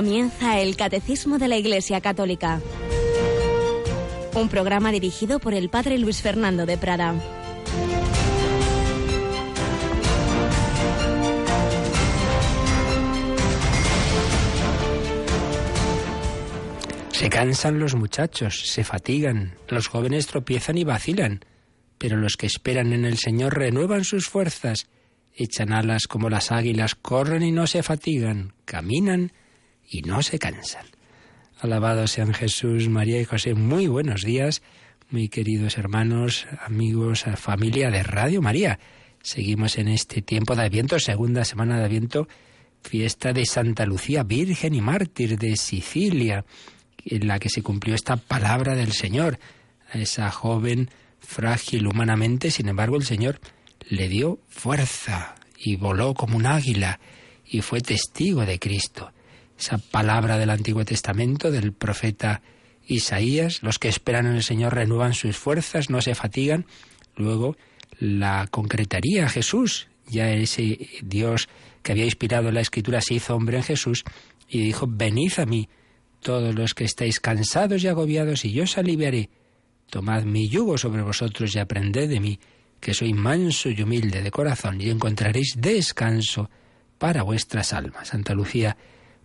Comienza el Catecismo de la Iglesia Católica. Un programa dirigido por el Padre Luis Fernando de Prada. Se cansan los muchachos, se fatigan, los jóvenes tropiezan y vacilan, pero los que esperan en el Señor renuevan sus fuerzas, echan alas como las águilas, corren y no se fatigan, caminan y no se cansan. Alabados sean Jesús, María y José. Muy buenos días, muy queridos hermanos, amigos, familia de Radio María. Seguimos en este tiempo de Adviento, segunda semana de Adviento, fiesta de Santa Lucía, Virgen y Mártir de Sicilia, en la que se cumplió esta palabra del Señor a esa joven frágil humanamente, sin embargo el Señor le dio fuerza y voló como un águila y fue testigo de Cristo esa palabra del Antiguo Testamento, del profeta Isaías, los que esperan en el Señor renuevan sus fuerzas, no se fatigan, luego la concretaría Jesús, ya ese Dios que había inspirado la Escritura se hizo hombre en Jesús y dijo, venid a mí, todos los que estáis cansados y agobiados, y yo os aliviaré. Tomad mi yugo sobre vosotros y aprended de mí, que soy manso y humilde de corazón, y encontraréis descanso para vuestras almas. Santa Lucía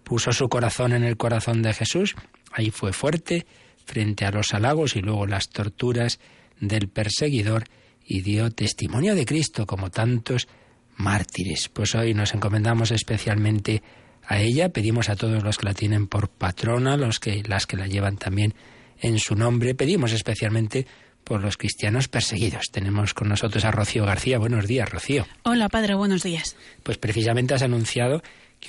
puso su corazón en el corazón de Jesús, ahí fue fuerte frente a los halagos y luego las torturas del perseguidor y dio testimonio de Cristo como tantos mártires. Pues hoy nos encomendamos especialmente a ella, pedimos a todos los que la tienen por patrona, los que las que la llevan también en su nombre, pedimos especialmente por los cristianos perseguidos. Tenemos con nosotros a Rocío García. Buenos días, Rocío. Hola, padre, buenos días. Pues precisamente has anunciado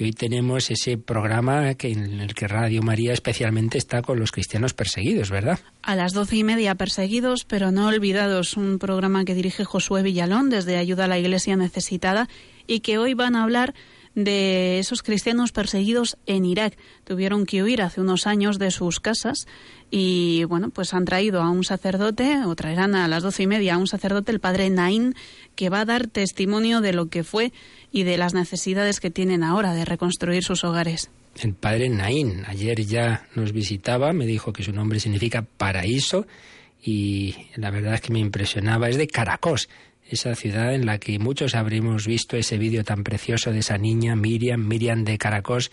hoy tenemos ese programa que, en el que Radio María especialmente está con los cristianos perseguidos, ¿verdad? A las doce y media perseguidos, pero no olvidados, un programa que dirige Josué Villalón desde Ayuda a la Iglesia Necesitada y que hoy van a hablar de esos cristianos perseguidos en Irak. Tuvieron que huir hace unos años de sus casas y, bueno, pues han traído a un sacerdote, o traerán a las doce y media a un sacerdote, el padre Naín, que va a dar testimonio de lo que fue y de las necesidades que tienen ahora de reconstruir sus hogares. El padre Naín ayer ya nos visitaba, me dijo que su nombre significa paraíso y la verdad es que me impresionaba, es de Caracos, esa ciudad en la que muchos habremos visto ese vídeo tan precioso de esa niña, Miriam, Miriam de Caracos,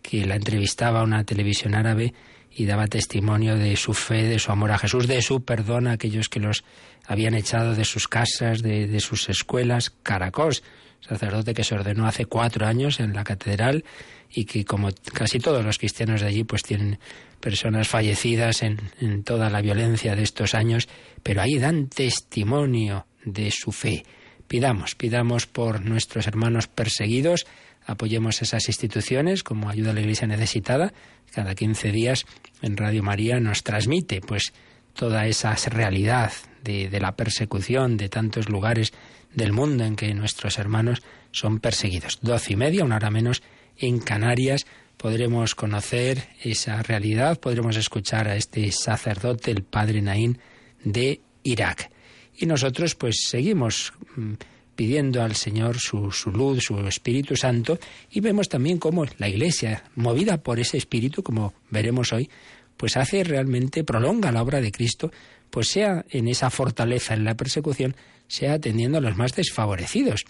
que la entrevistaba una televisión árabe y daba testimonio de su fe, de su amor a Jesús, de su perdón a aquellos que los habían echado de sus casas, de, de sus escuelas. Caracos, sacerdote que se ordenó hace cuatro años en la catedral y que como casi todos los cristianos de allí pues tienen personas fallecidas en, toda la violencia de estos años, pero ahí dan testimonio de su fe. Pidamos, pidamos por nuestros hermanos perseguidos, apoyemos esas instituciones como ayuda a la Iglesia necesitada. Cada 15 días en Radio María nos transmite pues toda esa realidad de, la persecución de tantos lugares del mundo en que nuestros hermanos son perseguidos. Doce y media, una hora menos, en Canarias podremos conocer esa realidad, podremos escuchar a este sacerdote, el padre Naín de Irak. Y nosotros pues seguimos mm, pidiendo al Señor su, su, luz, su Espíritu Santo, y vemos también cómo la Iglesia, movida por ese Espíritu, como veremos hoy, pues hace realmente, prolonga la obra de Cristo, pues sea en esa fortaleza en la persecución, sea atendiendo a los más desfavorecidos.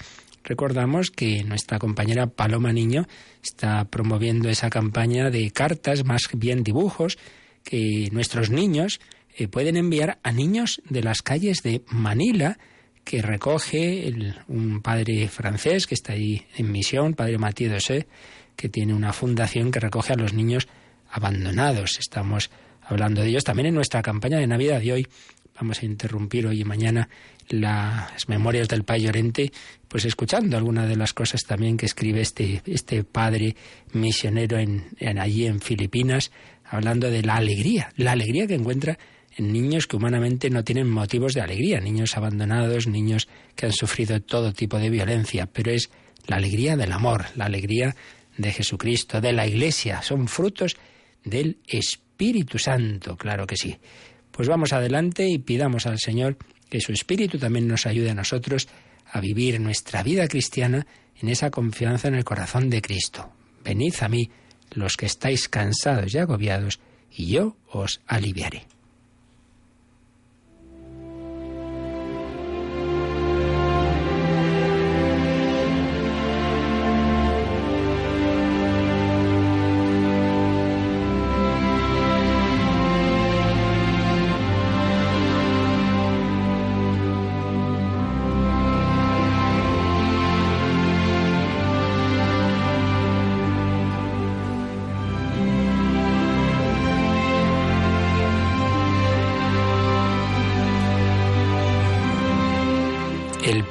Recordamos que nuestra compañera Paloma Niño está promoviendo esa campaña de cartas, más bien dibujos, que nuestros niños eh, pueden enviar a niños de las calles de Manila, que recoge un padre francés que está ahí en misión, padre Mathieu Dessé, que tiene una fundación que recoge a los niños abandonados. Estamos hablando de ellos también en nuestra campaña de Navidad de hoy. Vamos a interrumpir hoy y mañana las memorias del Pai Llorente, pues escuchando algunas de las cosas también que escribe este, este padre misionero en, en allí en Filipinas, hablando de la alegría, la alegría que encuentra en niños que humanamente no tienen motivos de alegría, niños abandonados, niños que han sufrido todo tipo de violencia, pero es la alegría del amor, la alegría de Jesucristo, de la Iglesia, son frutos del Espíritu Santo, claro que sí. Pues vamos adelante y pidamos al Señor que su Espíritu también nos ayude a nosotros a vivir nuestra vida cristiana en esa confianza en el corazón de Cristo. Venid a mí los que estáis cansados y agobiados, y yo os aliviaré.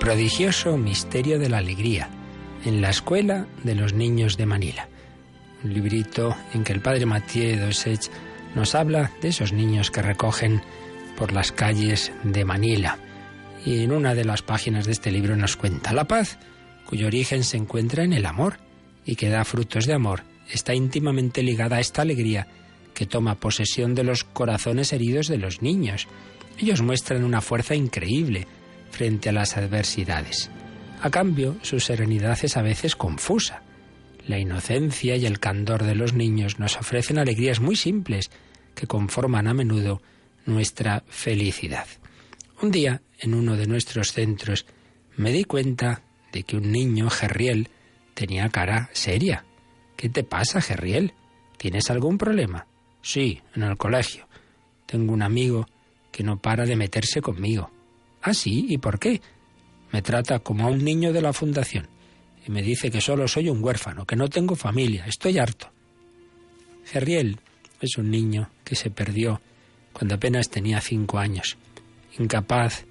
Prodigioso misterio de la alegría en la escuela de los niños de Manila. Un librito en que el padre Mathieu Dosech nos habla de esos niños que recogen por las calles de Manila. Y en una de las páginas de este libro nos cuenta la paz, cuyo origen se encuentra en el amor y que da frutos de amor, está íntimamente ligada a esta alegría que toma posesión de los corazones heridos de los niños. Ellos muestran una fuerza increíble, frente a las adversidades. A cambio, su serenidad es a veces confusa. La inocencia y el candor de los niños nos ofrecen alegrías muy simples que conforman a menudo nuestra felicidad. Un día, en uno de nuestros centros, me di cuenta de que un niño, Gerriel, tenía cara seria. ¿Qué te pasa, Gerriel? ¿Tienes algún problema? Sí, en el colegio. Tengo un amigo que no para de meterse conmigo. Ah, sí, ¿y por qué? Me trata como a un niño de la fundación y me dice que solo soy un huérfano, que no tengo familia, estoy harto. Gerriel es un niño que se perdió cuando apenas tenía cinco años, incapaz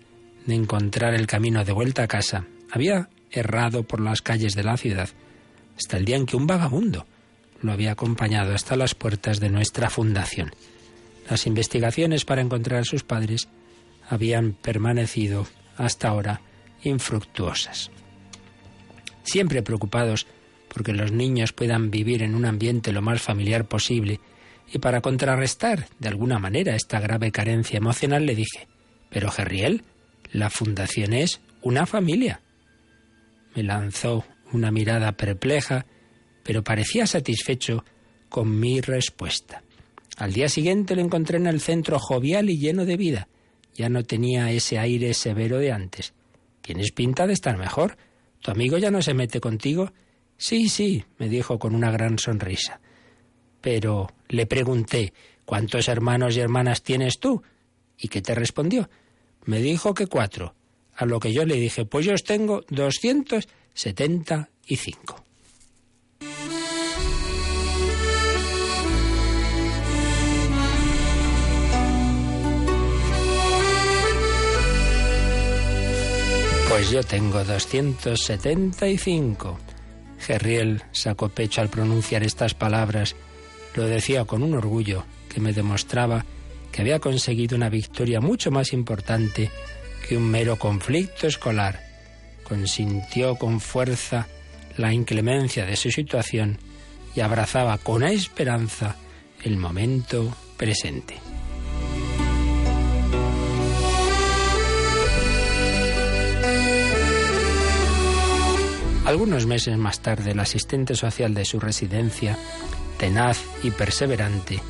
de encontrar el camino de vuelta a casa. Había errado por las calles de la ciudad hasta el día en que un vagabundo lo había acompañado hasta las puertas de nuestra fundación. Las investigaciones para encontrar a sus padres habían permanecido hasta ahora infructuosas. Siempre preocupados porque los niños puedan vivir en un ambiente lo más familiar posible, y para contrarrestar de alguna manera esta grave carencia emocional le dije, pero Gerriel, la fundación es una familia. Me lanzó una mirada perpleja, pero parecía satisfecho con mi respuesta. Al día siguiente lo encontré en el centro jovial y lleno de vida. Ya no tenía ese aire severo de antes. Tienes pinta de estar mejor. ¿Tu amigo ya no se mete contigo? Sí, sí, me dijo con una gran sonrisa. Pero le pregunté, ¿cuántos hermanos y hermanas tienes tú? ¿Y qué te respondió? Me dijo que cuatro. A lo que yo le dije, pues yo os tengo doscientos setenta y cinco. Pues yo tengo 275. Gerriel sacó pecho al pronunciar estas palabras. Lo decía con un orgullo que me demostraba que había conseguido una victoria mucho más importante que un mero conflicto escolar. Consintió con fuerza la inclemencia de su situación y abrazaba con esperanza el momento presente. Algunos meses más tarde, el asistente social de su residencia, tenaz y perseverante,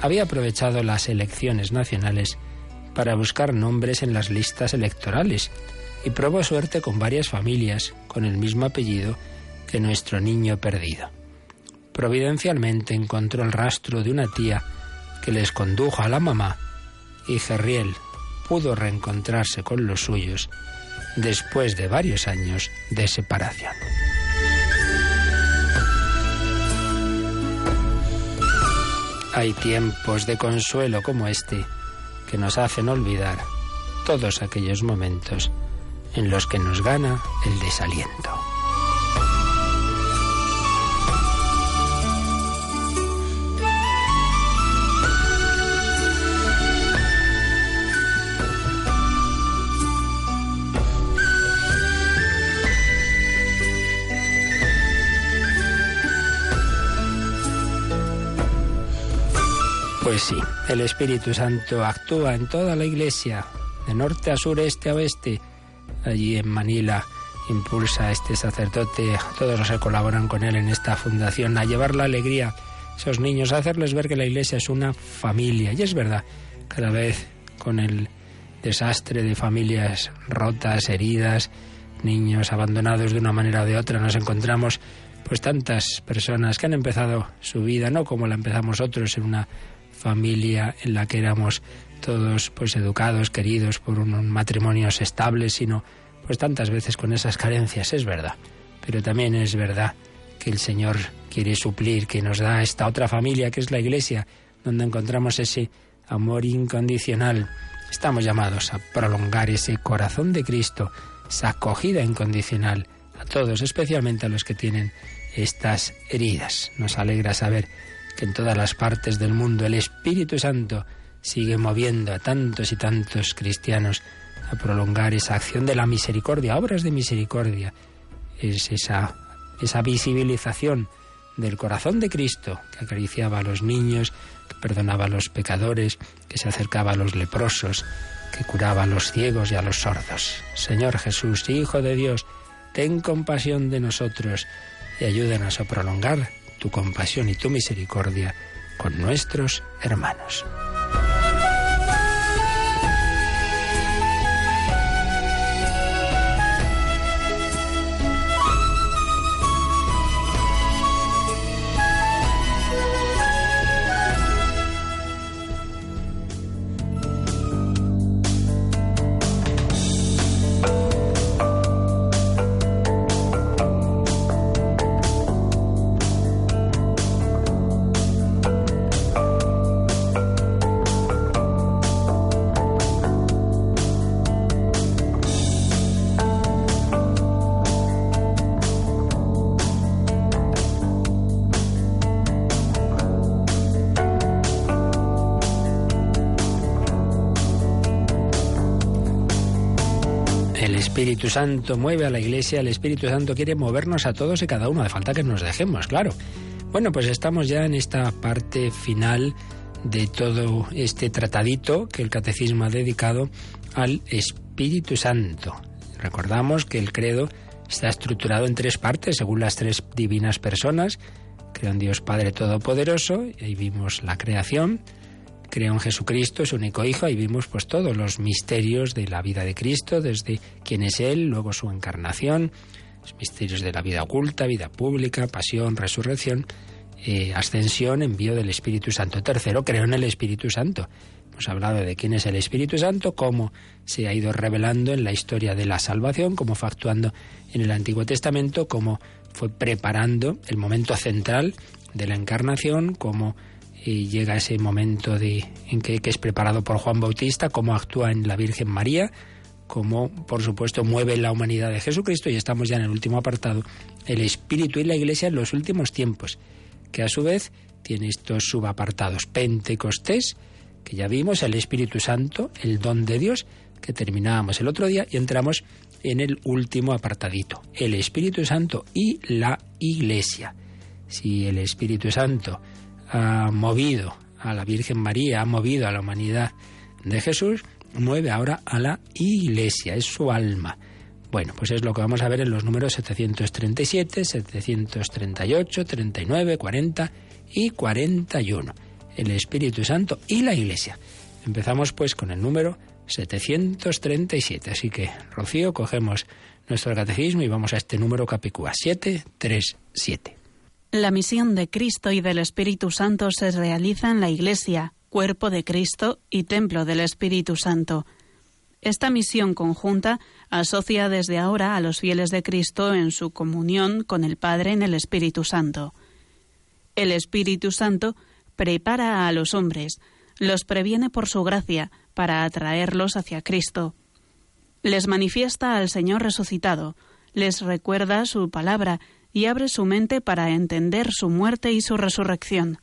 había aprovechado las elecciones nacionales para buscar nombres en las listas electorales y probó suerte con varias familias con el mismo apellido que nuestro niño perdido. Providencialmente encontró el rastro de una tía que les condujo a la mamá y Gerriel pudo reencontrarse con los suyos después de varios años de separación. Hay tiempos de consuelo como este que nos hacen olvidar todos aquellos momentos en los que nos gana el desaliento. Pues sí, el Espíritu Santo actúa en toda la Iglesia, de norte a sur, este a oeste. Allí en Manila impulsa a este sacerdote, todos los que colaboran con él en esta fundación, a llevar la alegría esos niños, hacerles ver que la Iglesia es una familia. Y es verdad, cada vez con el desastre de familias rotas, heridas, niños abandonados de una manera o de otra, nos encontramos pues tantas personas que han empezado su vida no como la empezamos otros en una familia en la que éramos todos pues educados, queridos por unos matrimonios estables, sino pues tantas veces con esas carencias, es verdad. Pero también es verdad que el Señor quiere suplir, que nos da esta otra familia que es la Iglesia, donde encontramos ese amor incondicional. Estamos llamados a prolongar ese corazón de Cristo, esa acogida incondicional a todos, especialmente a los que tienen estas heridas. Nos alegra saber en todas las partes del mundo el Espíritu Santo sigue moviendo a tantos y tantos cristianos a prolongar esa acción de la misericordia, obras de misericordia. Es esa, esa visibilización del corazón de Cristo que acariciaba a los niños, que perdonaba a los pecadores, que se acercaba a los leprosos, que curaba a los ciegos y a los sordos. Señor Jesús, Hijo de Dios, ten compasión de nosotros y ayúdanos a prolongar tu compasión y tu misericordia con nuestros hermanos. Santo mueve a la Iglesia, el Espíritu Santo quiere movernos a todos y cada uno, de falta que nos dejemos, claro. Bueno, pues estamos ya en esta parte final de todo este tratadito que el catecismo ha dedicado al Espíritu Santo. Recordamos que el credo está estructurado en tres partes, según las tres divinas personas. Creo en Dios Padre Todopoderoso, y ahí vimos la creación, Creo en Jesucristo, su único Hijo, y vimos pues todos los misterios de la vida de Cristo, desde quién es Él, luego su encarnación, los misterios de la vida oculta, vida pública, pasión, resurrección, eh, ascensión, envío del Espíritu Santo. Tercero, creo en el Espíritu Santo. Hemos hablado de quién es el Espíritu Santo, cómo se ha ido revelando en la historia de la salvación, cómo fue actuando en el Antiguo Testamento, cómo fue preparando el momento central de la encarnación, cómo y llega ese momento de, en que, es preparado por Juan Bautista, cómo actúa en la Virgen María, cómo, por supuesto, mueve la humanidad de Jesucristo, y estamos ya en el último apartado, el Espíritu y la Iglesia en los últimos tiempos, que a su vez tiene estos subapartados. Pentecostés, que ya vimos, el Espíritu Santo, el don de Dios, que terminábamos el otro día, y entramos en el último apartadito, el Espíritu Santo y la Iglesia. Si el Espíritu Santo ha movido a la Virgen María, ha movido a la humanidad de Jesús, mueve ahora a la Iglesia, es su alma. Bueno, pues es lo que vamos a ver en los números 737, 738, 39, 40 y 41. El Espíritu Santo y la Iglesia. Empezamos pues con el número 737. Así que, Rocío, cogemos nuestro catecismo y vamos a este número capicúa 737. La misión de Cristo y del Espíritu Santo se realiza en la Iglesia, cuerpo de Cristo y templo del Espíritu Santo. Esta misión conjunta asocia desde ahora a los fieles de Cristo en su comunión con el Padre en el Espíritu Santo. El Espíritu Santo prepara a los hombres, los previene por su gracia para atraerlos hacia Cristo. Les manifiesta al Señor resucitado, les recuerda su palabra y abre su mente para entender su muerte y su resurrección.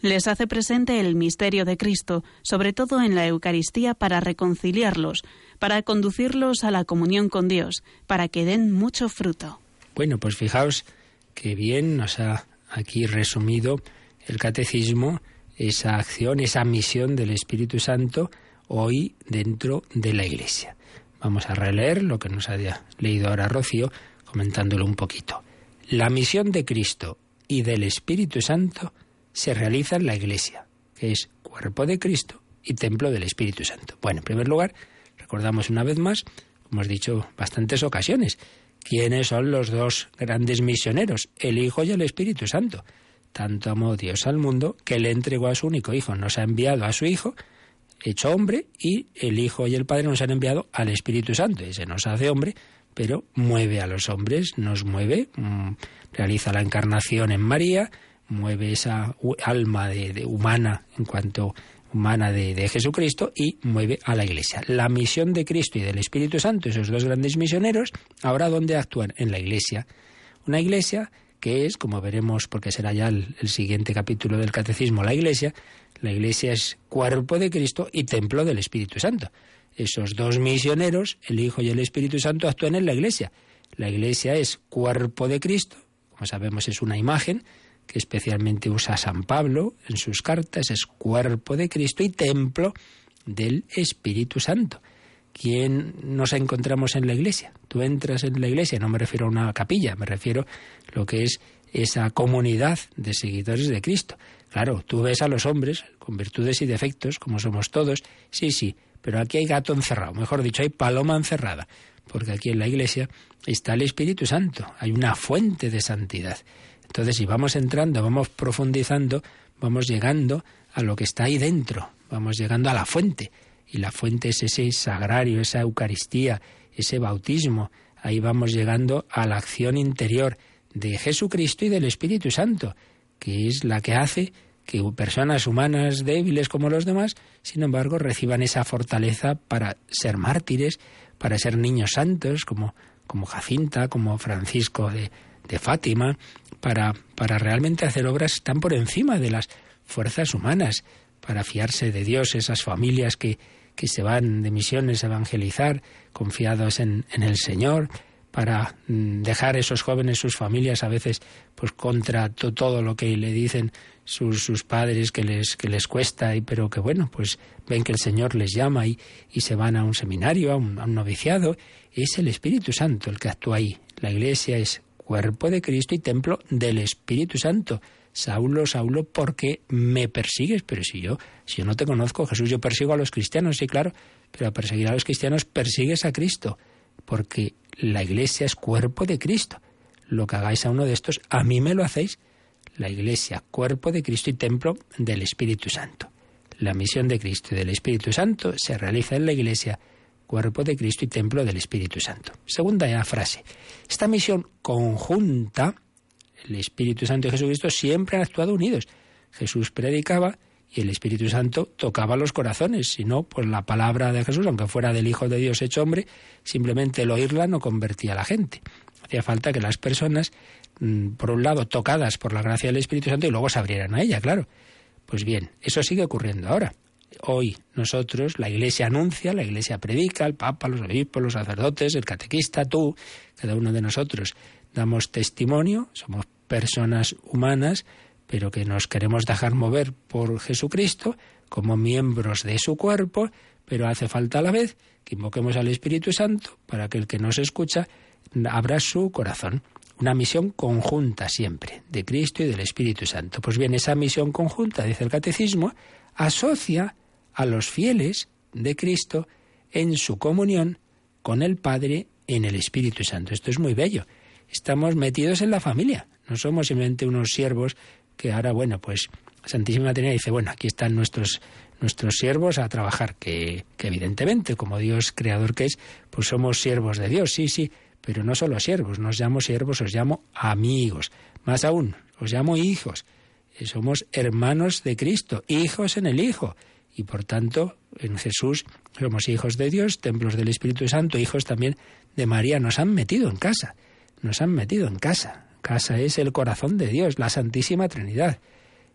Les hace presente el misterio de Cristo, sobre todo en la Eucaristía, para reconciliarlos, para conducirlos a la comunión con Dios, para que den mucho fruto. Bueno, pues fijaos que bien nos ha aquí resumido el catecismo esa acción, esa misión del Espíritu Santo hoy dentro de la Iglesia. Vamos a releer lo que nos ha leído ahora Rocío, comentándolo un poquito. La misión de Cristo y del Espíritu Santo se realiza en la Iglesia, que es cuerpo de Cristo y templo del Espíritu Santo. Bueno, en primer lugar, recordamos una vez más, como hemos dicho bastantes ocasiones, quiénes son los dos grandes misioneros, el Hijo y el Espíritu Santo. Tanto amó Dios al mundo que le entregó a su único Hijo, nos ha enviado a su Hijo, hecho hombre, y el Hijo y el Padre nos han enviado al Espíritu Santo. Y se nos hace hombre, pero mueve a los hombres, nos mueve, mm, realiza la encarnación en María, mueve esa alma de, humana en cuanto humana de, Jesucristo y mueve a la Iglesia. La misión de Cristo y del Espíritu Santo, esos dos grandes misioneros, ahora dónde actúan? En la Iglesia. Una Iglesia que es, como veremos porque será ya el, el siguiente capítulo del Catecismo, la Iglesia, la Iglesia es cuerpo de Cristo y templo del Espíritu Santo. Esos dos misioneros, el Hijo y el Espíritu Santo, actúan en la Iglesia. La Iglesia es cuerpo de Cristo, como sabemos es una imagen que especialmente usa San Pablo en sus cartas, es cuerpo de Cristo y templo del Espíritu Santo. ¿Quién nos encontramos en la iglesia? Tú entras en la iglesia, no me refiero a una capilla, me refiero a lo que es esa comunidad de seguidores de Cristo. Claro, tú ves a los hombres con virtudes y defectos, como somos todos, sí, sí, pero aquí hay gato encerrado, mejor dicho, hay paloma encerrada, porque aquí en la iglesia está el Espíritu Santo, hay una fuente de santidad. Entonces, si vamos entrando, vamos profundizando, vamos llegando a lo que está ahí dentro, vamos llegando a la fuente. Y la fuente es ese sagrario, esa Eucaristía, ese bautismo. Ahí vamos llegando a la acción interior de Jesucristo y del Espíritu Santo, que es la que hace que personas humanas débiles como los demás, sin embargo, reciban esa fortaleza para ser mártires, para ser niños santos, como, como Jacinta, como Francisco de, de Fátima, para, para realmente hacer obras tan por encima de las fuerzas humanas, para fiarse de Dios, esas familias que, que se van de misiones a evangelizar, confiados en, en el Señor, para mm, dejar esos jóvenes, sus familias, a veces, pues contra todo lo que le dicen sus, sus padres que les, que les cuesta, y, pero que bueno, pues ven que el Señor les llama y, y se van a un seminario, a un, a un noviciado. Es el Espíritu Santo el que actúa ahí. La Iglesia es cuerpo de Cristo y templo del Espíritu Santo. Saulo, Saulo, ¿por qué me persigues? Pero si yo, si yo no te conozco, Jesús, yo persigo a los cristianos, sí, claro, pero a perseguir a los cristianos persigues a Cristo, porque la iglesia es cuerpo de Cristo. Lo que hagáis a uno de estos, a mí me lo hacéis. La iglesia, cuerpo de Cristo y templo del Espíritu Santo. La misión de Cristo y del Espíritu Santo se realiza en la iglesia, cuerpo de Cristo y templo del Espíritu Santo. Segunda frase. Esta misión conjunta, el Espíritu Santo y Jesucristo siempre han actuado unidos. Jesús predicaba y el Espíritu Santo tocaba los corazones, si no, pues la palabra de Jesús, aunque fuera del Hijo de Dios hecho hombre, simplemente el oírla no convertía a la gente. Hacía falta que las personas, mm, por un lado, tocadas por la gracia del Espíritu Santo y luego se abrieran a ella, claro. Pues bien, eso sigue ocurriendo ahora. Hoy nosotros, la Iglesia anuncia, la Iglesia predica, el Papa, los obispos, los sacerdotes, el catequista, tú, cada uno de nosotros, damos testimonio, somos personas humanas, pero que nos queremos dejar mover por Jesucristo como miembros de su cuerpo, pero hace falta a la vez que invoquemos al Espíritu Santo para que el que nos escucha abra su corazón. Una misión conjunta siempre, de Cristo y del Espíritu Santo. Pues bien, esa misión conjunta, dice el Catecismo, asocia a los fieles de Cristo en su comunión con el Padre en el Espíritu Santo. Esto es muy bello. Estamos metidos en la familia. No somos simplemente unos siervos que ahora, bueno, pues Santísima Trinidad dice, bueno, aquí están nuestros nuestros siervos a trabajar, que, que evidentemente, como Dios creador que es, pues somos siervos de Dios, sí, sí, pero no solo siervos, no os llamo siervos, os llamo amigos, más aún, os llamo hijos, eh, somos hermanos de Cristo, hijos en el Hijo, y por tanto, en Jesús somos hijos de Dios, templos del Espíritu Santo, hijos también de María, nos han metido en casa, nos han metido en casa, Casa es el corazón de Dios, la Santísima Trinidad.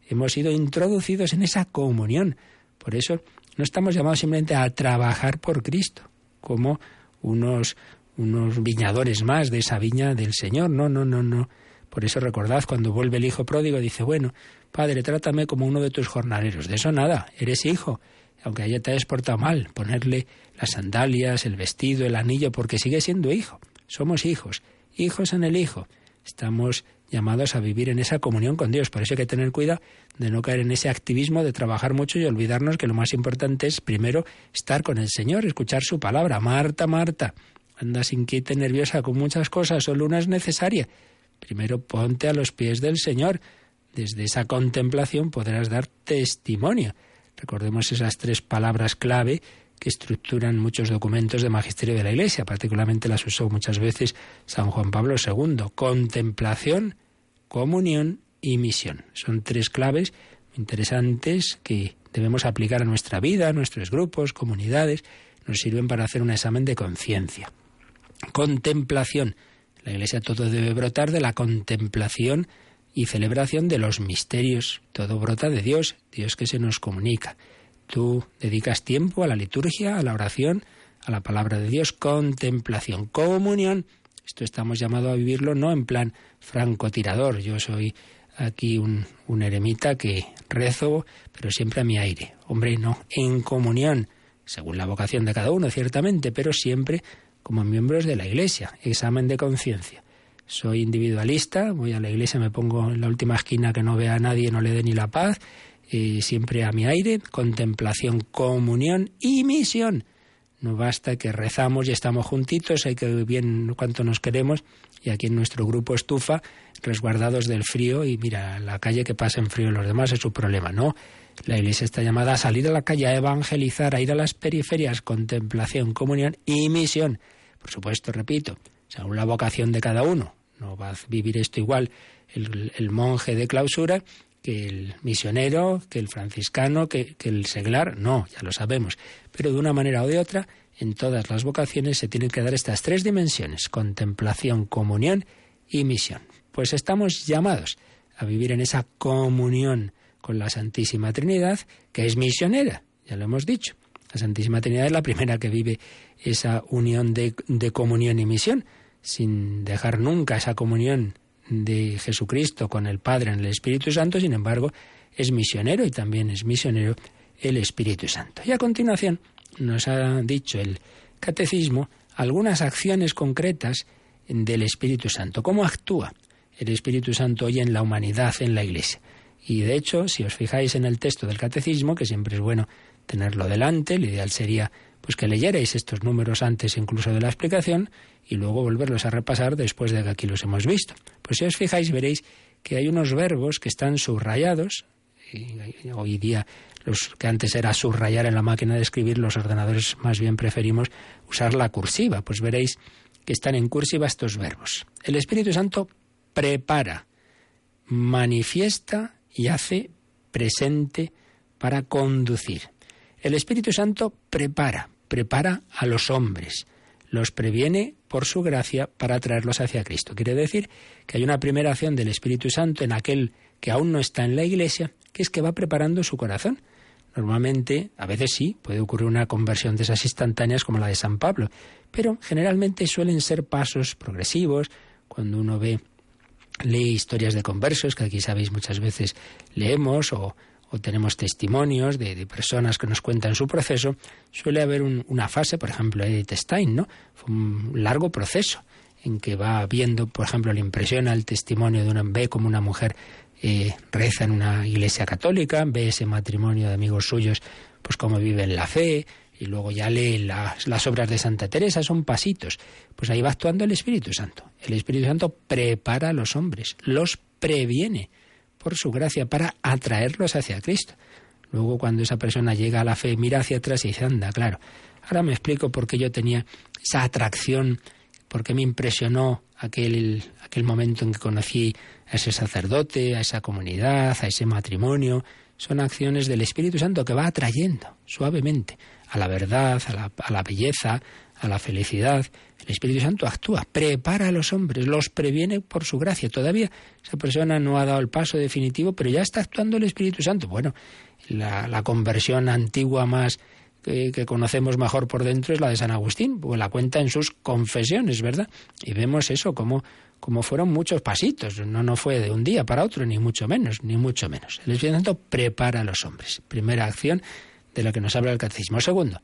Hemos sido introducidos en esa comunión. Por eso no estamos llamados simplemente a trabajar por Cristo, como unos, unos viñadores más de esa viña del Señor. No, no, no, no. Por eso recordad, cuando vuelve el hijo pródigo, dice, bueno, Padre, trátame como uno de tus jornaleros. De eso nada, eres hijo. Aunque haya te hayas portado mal, ponerle las sandalias, el vestido, el anillo, porque sigue siendo hijo. Somos hijos, hijos en el hijo. Estamos llamados a vivir en esa comunión con Dios. Por eso hay que tener cuidado de no caer en ese activismo de trabajar mucho y olvidarnos que lo más importante es primero estar con el Señor, escuchar su palabra. Marta, Marta, andas inquieta y nerviosa con muchas cosas, solo una es necesaria. Primero ponte a los pies del Señor. Desde esa contemplación podrás dar testimonio. Recordemos esas tres palabras clave que estructuran muchos documentos de magisterio de la Iglesia, particularmente las usó muchas veces San Juan Pablo II. Contemplación, comunión y misión. Son tres claves interesantes que debemos aplicar a nuestra vida, a nuestros grupos, comunidades, nos sirven para hacer un examen de conciencia. Contemplación. La Iglesia todo debe brotar de la contemplación y celebración de los misterios. Todo brota de Dios, Dios que se nos comunica. Tú dedicas tiempo a la liturgia, a la oración, a la palabra de Dios, contemplación, comunión. Esto estamos llamados a vivirlo no en plan francotirador. Yo soy aquí un, un eremita que rezo, pero siempre a mi aire. Hombre, no, en comunión, según la vocación de cada uno, ciertamente, pero siempre como miembros de la Iglesia. Examen de conciencia. Soy individualista, voy a la iglesia, me pongo en la última esquina que no vea a nadie, no le dé ni la paz, siempre a mi aire, contemplación, comunión y misión. No basta que rezamos y estamos juntitos, hay que bien cuánto nos queremos y aquí en nuestro grupo estufa, resguardados del frío y mira, la calle que pasa en frío los demás es su problema, no. La iglesia está llamada a salir a la calle, a evangelizar, a ir a las periferias, contemplación, comunión y misión. Por supuesto, repito, según la vocación de cada uno. No va a vivir esto igual el monje de clausura que el misionero, que el franciscano, que, el seglar, no, ya lo sabemos. Pero de una manera o de otra, en todas las vocaciones se tienen que dar estas tres dimensiones, contemplación, comunión y misión. Pues estamos llamados a vivir en esa comunión con la Santísima Trinidad, que es misionera, ya lo hemos dicho. La Santísima Trinidad es la primera que vive esa unión de, comunión y misión, sin dejar nunca esa comunión de Jesucristo con el Padre en el Espíritu Santo, sin embargo, es misionero y también es misionero el Espíritu Santo. Y a continuación nos ha dicho el Catecismo algunas acciones concretas del Espíritu Santo, cómo actúa el Espíritu Santo hoy en la humanidad, en la Iglesia. Y de hecho, si os fijáis en el texto del Catecismo, que siempre es bueno tenerlo delante, lo ideal sería pues que leyerais estos números antes incluso de la explicación y luego volverlos a repasar después de que aquí los hemos visto. Pues si os fijáis veréis que hay unos verbos que están subrayados, hoy día los que antes era subrayar en la máquina de escribir, los ordenadores más bien preferimos usar la cursiva, pues veréis que están en cursiva estos verbos. El Espíritu Santo prepara, manifiesta y hace presente para conducir. El Espíritu Santo prepara, prepara a los hombres, los previene por su gracia para traerlos hacia Cristo. Quiere decir que hay una primera acción del Espíritu Santo en aquel que aún no está en la Iglesia, que es que va preparando su corazón. Normalmente, a veces sí, puede ocurrir una conversión de esas instantáneas como la de San Pablo, pero generalmente suelen ser pasos progresivos. Cuando uno ve, lee historias de conversos, que aquí sabéis muchas veces leemos, o, o tenemos testimonios de, personas que nos cuentan su proceso, suele haber una fase, por ejemplo, Edith Stein, ¿no? Fue un largo proceso en que va viendo, por ejemplo, le impresiona el testimonio de una, ve como una mujer eh, reza en una iglesia católica, ve ese matrimonio de amigos suyos, pues cómo viven la fe, y luego ya lee las, las, obras de Santa Teresa, son pasitos. Pues ahí va actuando el Espíritu Santo. El Espíritu Santo prepara a los hombres, los previene por su gracia para atraerlos hacia Cristo. Luego cuando esa persona llega a la fe, mira hacia atrás y dice, anda, claro, ahora me explico por qué yo tenía esa atracción, por qué me impresionó aquel, aquel momento en que conocí a ese sacerdote, a esa comunidad, a ese matrimonio. Son acciones del Espíritu Santo que va atrayendo suavemente a la verdad, a la, a la belleza, a la felicidad. El Espíritu Santo actúa, prepara a los hombres, los previene por su gracia. Todavía esa persona no ha dado el paso definitivo, pero ya está actuando el Espíritu Santo. Bueno, la, conversión antigua más que, conocemos mejor por dentro es la de San Agustín, la cuenta en sus confesiones, ¿verdad? Y vemos eso, como, como fueron muchos pasitos. No, no fue de un día para otro, ni mucho menos, ni mucho menos. El Espíritu Santo prepara a los hombres. Primera acción de la que nos habla el catecismo. Segundo,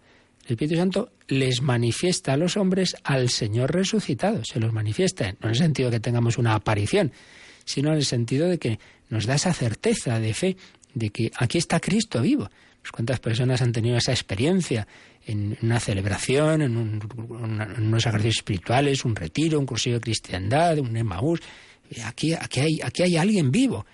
el Espíritu Santo les manifiesta a los hombres al Señor resucitado, se los manifiesta, no en el sentido que tengamos una aparición, sino en el sentido de que nos da esa certeza de fe de que aquí está Cristo vivo. Pues ¿Cuántas personas han tenido esa experiencia en una celebración, en, unos ejercicios espirituales, un retiro, un cursillo de cristiandad, un Emmaús? Aquí, aquí, hay, aquí hay alguien vivo.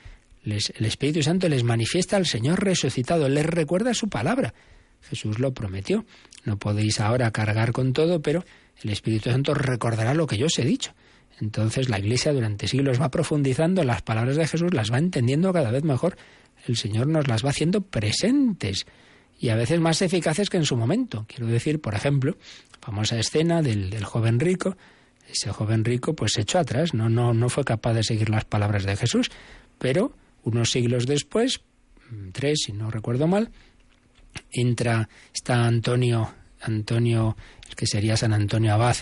el Espíritu Santo les manifiesta al Señor resucitado, les recuerda su palabra. Jesús lo prometió. No podéis ahora cargar con todo, pero el Espíritu Santo recordará lo que yo os he dicho. Entonces la Iglesia durante siglos va profundizando las palabras de Jesús, las va entendiendo cada vez mejor. El Señor nos las va haciendo presentes y a veces más eficaces que en su momento. Quiero decir, por ejemplo, famosa escena del, joven rico. Ese joven rico pues se echó atrás, no, no, no fue capaz de seguir las palabras de Jesús, pero unos siglos después, tres si no recuerdo mal, entra, está Antonio, Antonio, el que sería San Antonio Abad,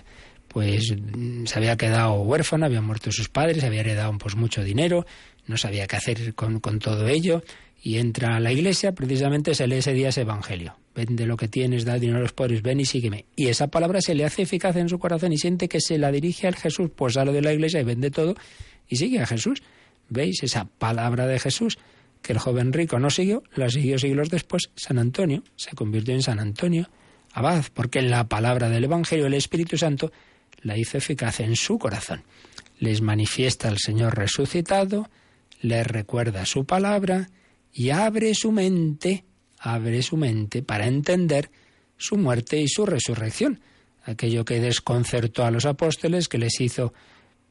pues mm, se había quedado huérfano, habían muerto sus padres, había heredado pues mucho dinero, no sabía qué hacer con, con todo ello, y entra a la iglesia, precisamente se lee ese día ese evangelio. Vende lo que tienes, da dinero a los pobres, ven y sígueme. Y esa palabra se le hace eficaz en su corazón y siente que se la dirige al Jesús, pues sale de la iglesia y vende todo y sigue a Jesús. ¿Veis? Esa palabra de Jesús que el joven rico no siguió, la siguió siglos después San Antonio, se convirtió en San Antonio Abad, porque la palabra del Evangelio, el Espíritu Santo, la hizo eficaz en su corazón. Les manifiesta el Señor resucitado, les recuerda su palabra y abre su mente, abre su mente para entender su muerte y su resurrección, aquello que desconcertó a los apóstoles, que les hizo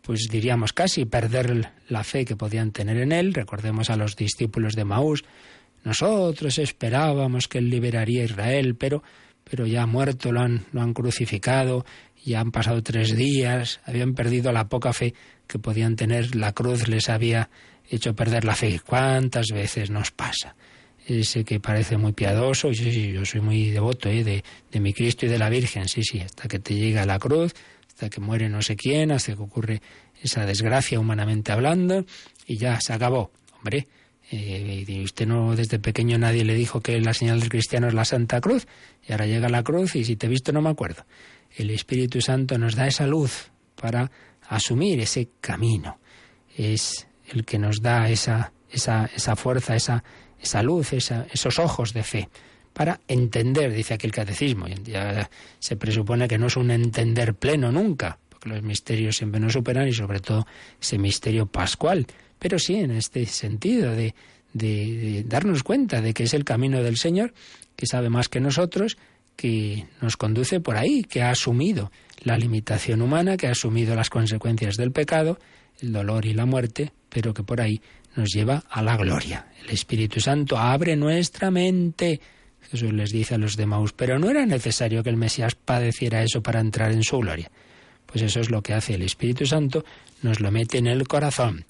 pues diríamos casi perder la fe que podían tener en él. Recordemos a los discípulos de Maús. Nosotros esperábamos que él liberaría a Israel, pero, pero ya muerto lo han, lo han crucificado, ya han pasado tres días, habían perdido la poca fe que podían tener, la cruz les había hecho perder la fe. ¿Cuántas veces nos pasa? Ese que parece muy piadoso, sí, sí, yo soy muy devoto ¿eh? de, de mi Cristo y de la Virgen, sí, sí, hasta que te llega la cruz, hasta que muere no sé quién, hasta que ocurre esa desgracia humanamente hablando, y ya se acabó. Hombre, eh, usted no desde pequeño nadie le dijo que la señal del cristiano es la Santa Cruz, y ahora llega la cruz y si te he visto no me acuerdo. El Espíritu Santo nos da esa luz para asumir ese camino. Es el que nos da esa, esa, esa fuerza, esa, esa luz, esa, esos ojos de fe para entender, dice aquí el catecismo. Ya se presupone que no es un entender pleno nunca, porque los misterios siempre nos superan y sobre todo ese misterio pascual, pero sí en este sentido de, de, darnos cuenta de que es el camino del Señor, que sabe más que nosotros, que nos conduce por ahí, que ha asumido la limitación humana, que ha asumido las consecuencias del pecado, el dolor y la muerte, pero que por ahí nos lleva a la gloria. El Espíritu Santo abre nuestra mente Jesús les dice a los de Maús, pero no era necesario que el Mesías padeciera eso para entrar en su gloria. Pues eso es lo que hace el Espíritu Santo, nos lo mete en el corazón,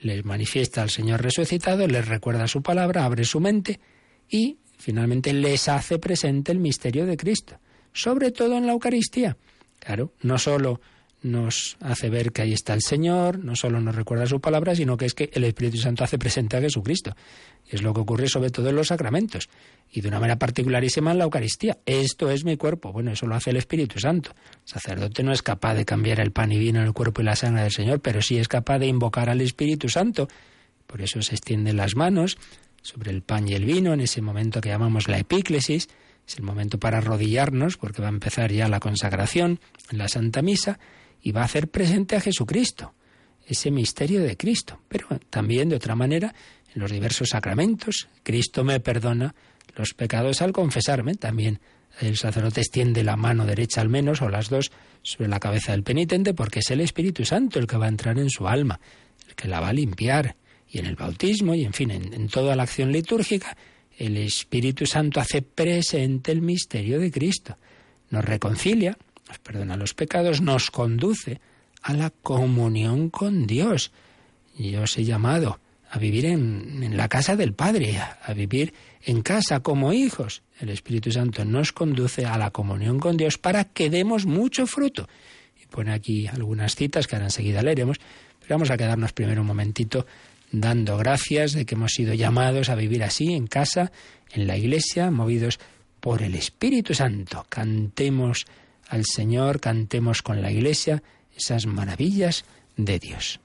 les manifiesta al Señor resucitado, les recuerda su palabra, abre su mente y finalmente les hace presente el misterio de Cristo, sobre todo en la Eucaristía. Claro, no solo nos hace ver que ahí está el Señor, no solo nos recuerda su palabra, sino que es que el Espíritu Santo hace presente a Jesucristo. Es lo que ocurre sobre todo en los sacramentos y de una manera particularísima en la Eucaristía. Esto es mi cuerpo. Bueno, eso lo hace el Espíritu Santo. El sacerdote no es capaz de cambiar el pan y vino en el cuerpo y la sangre del Señor, pero sí es capaz de invocar al Espíritu Santo. Por eso se extienden las manos sobre el pan y el vino en ese momento que llamamos la epíclesis. Es el momento para arrodillarnos porque va a empezar ya la consagración en la Santa Misa y va a hacer presente a Jesucristo, ese misterio de Cristo. Pero también de otra manera, en los diversos sacramentos, Cristo me perdona los pecados al confesarme. También el sacerdote extiende la mano derecha al menos, o las dos, sobre la cabeza del penitente, porque es el Espíritu Santo el que va a entrar en su alma, el que la va a limpiar. Y en el bautismo, y en fin, en, en toda la acción litúrgica, el Espíritu Santo hace presente el misterio de Cristo. Nos reconcilia, nos perdona los pecados, nos conduce a la comunión con Dios. Yo os he llamado a vivir en, la casa del Padre, a, vivir en casa como hijos. El Espíritu Santo nos conduce a la comunión con Dios para que demos mucho fruto. Y pone aquí algunas citas que ahora enseguida leeremos, pero vamos a quedarnos primero un momentito dando gracias de que hemos sido llamados a vivir así en casa, en la iglesia, movidos por el Espíritu Santo. Cantemos al Señor, cantemos con la Iglesia esas maravillas de Dios.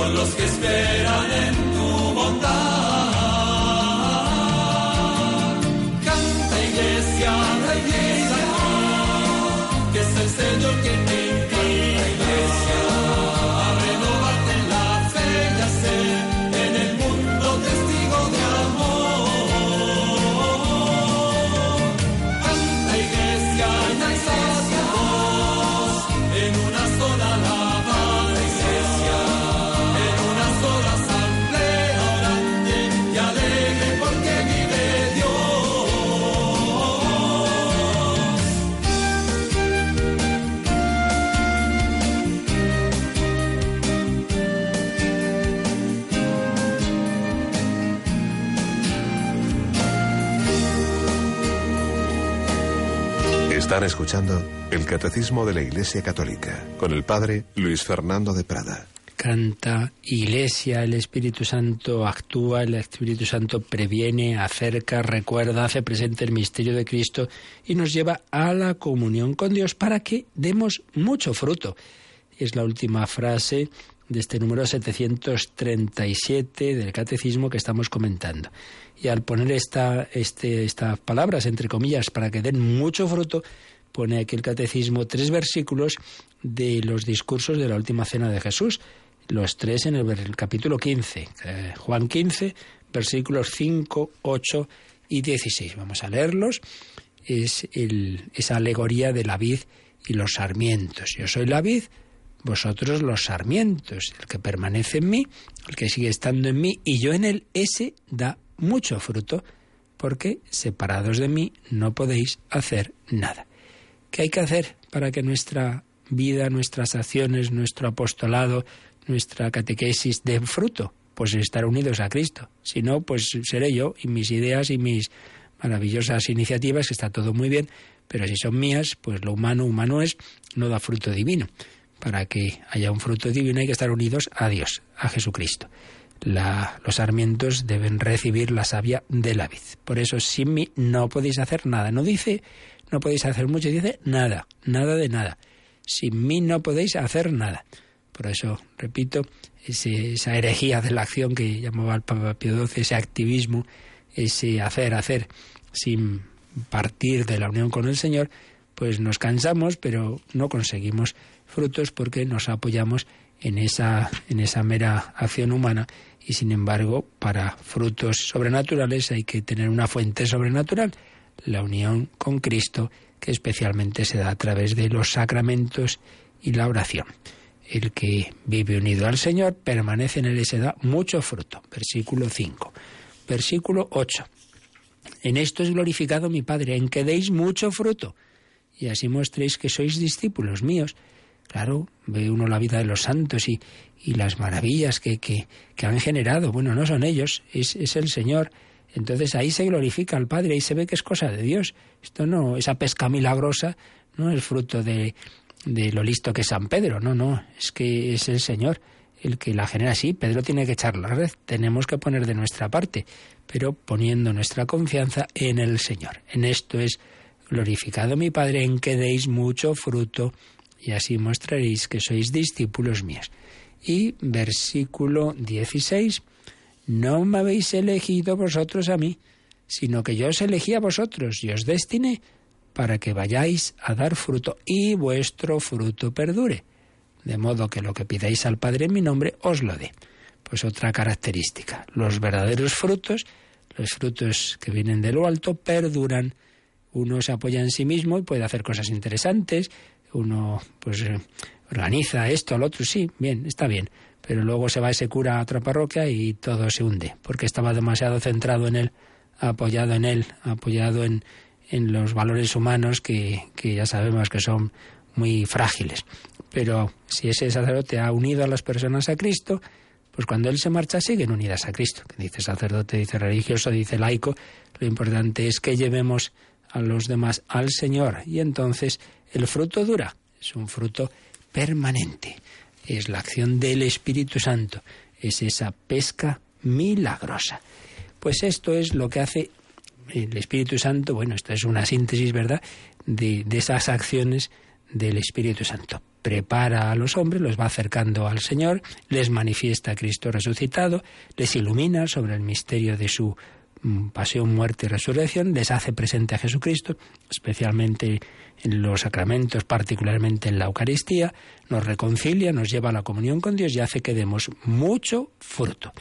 Por los que esperan Están escuchando el Catecismo de la Iglesia Católica con el Padre Luis Fernando de Prada. Canta Iglesia, el Espíritu Santo actúa, el Espíritu Santo previene, acerca, recuerda, hace presente el misterio de Cristo y nos lleva a la comunión con Dios para que demos mucho fruto. Es la última frase de este número 737 del Catecismo que estamos comentando. Y al poner esta, este, estas palabras, entre comillas, para que den mucho fruto, pone aquí el Catecismo tres versículos de los discursos de la última cena de Jesús, los tres en el, capítulo 15, eh, Juan 15, versículos 5, 8 y 16. Vamos a leerlos. Es el- esa alegoría de la vid y los sarmientos. Yo soy la vid, vosotros los sarmientos. El que permanece en mí, el que sigue estando en mí y yo en él, ese da mucho fruto, porque separados de mí no podéis hacer nada. ¿Qué hay que hacer para que nuestra vida, nuestras acciones, nuestro apostolado, nuestra catequesis den fruto? Pues estar unidos a Cristo. Si no, pues seré yo y mis ideas y mis maravillosas iniciativas, que está todo muy bien, pero si son mías, pues lo humano humano es, no da fruto divino. Para que haya un fruto divino hay que estar unidos a Dios, a Jesucristo. La- los sarmientos deben recibir la savia de la vid. Por eso, sin mí no podéis hacer nada. No dice no podéis hacer mucho, dice nada, nada de nada. Sin mí no podéis hacer nada. Por eso, repito, ese- esa herejía de la acción que llamaba el Papa Pío XII, ese activismo, ese hacer, hacer, sin partir de la unión con el Señor, pues nos cansamos, pero no conseguimos frutos porque nos apoyamos en esa, en esa mera acción humana y sin embargo para frutos sobrenaturales hay que tener una fuente sobrenatural, la unión con Cristo, que especialmente se da a través de los sacramentos y la oración. El que vive unido al Señor permanece en él y se da mucho fruto. Versículo 5. Versículo 8. En esto es glorificado mi Padre, en que deis mucho fruto, y así mostréis que sois discípulos míos. Claro, ve uno la vida de los santos y, y las maravillas que, que, que han generado. Bueno, no son ellos, es, es el Señor. Entonces ahí se glorifica al Padre, ahí se ve que es cosa de Dios. Esto no, esa pesca milagrosa no es fruto de, de lo listo que es San Pedro, no, no, es que es el Señor el que la genera. Sí, Pedro tiene que echar la red, tenemos que poner de nuestra parte, pero poniendo nuestra confianza en el Señor. En esto es glorificado mi Padre, en que deis mucho fruto, y así mostraréis que sois discípulos míos. Y versículo 16, no me habéis elegido vosotros a mí, sino que yo os elegí a vosotros y os destiné para que vayáis a dar fruto y vuestro fruto perdure, de modo que lo que pidáis al Padre en mi nombre os lo dé. Pues otra característica, los verdaderos frutos, los frutos que vienen de lo alto, perduran. Uno se apoya en sí mismo y puede hacer cosas interesantes, uno pues eh, organiza esto, al otro, sí, bien, está bien, pero luego se va ese cura a otra parroquia y todo se hunde, porque estaba demasiado centrado en él, apoyado en él, apoyado en, en los valores humanos que, que ya sabemos que son muy frágiles. Pero si ese sacerdote ha unido a las personas a Cristo, pues cuando Él se marcha siguen unidas a Cristo. Dice sacerdote, dice religioso, dice laico. Lo importante es que llevemos a los demás al Señor y entonces el fruto dura. Es un fruto permanente. Es la acción del Espíritu Santo. Es esa pesca milagrosa. Pues esto es lo que hace el Espíritu Santo. Bueno, esto es una síntesis, ¿verdad?, de, de esas acciones del Espíritu Santo. Prepara a los hombres, los va acercando al Señor, les manifiesta a Cristo resucitado, les ilumina sobre el misterio de su pasión, muerte y resurrección, les hace presente a Jesucristo, especialmente en los sacramentos, particularmente en la Eucaristía, nos reconcilia, nos lleva a la comunión con Dios y hace que demos mucho fruto.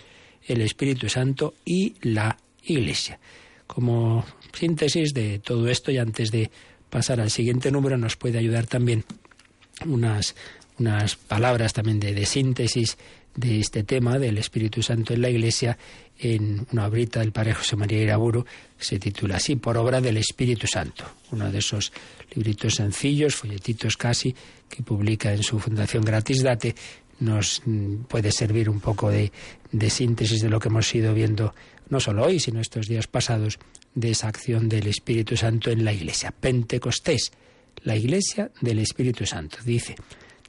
El Espíritu Santo y la Iglesia. Como síntesis de todo esto y antes de pasar al siguiente número nos puede ayudar también unas, unas palabras también de, de síntesis de este tema del Espíritu Santo en la Iglesia en una obrita del padre José María Iraburu que se titula así, Por obra del Espíritu Santo. Uno de esos libritos sencillos, folletitos casi, que publica en su Fundación Gratis Date, nos mm, puede servir un poco de, de síntesis de lo que hemos ido viendo no solo hoy, sino estos días pasados, de esa acción del Espíritu Santo en la Iglesia. Pentecostés, la Iglesia del Espíritu Santo. Dice,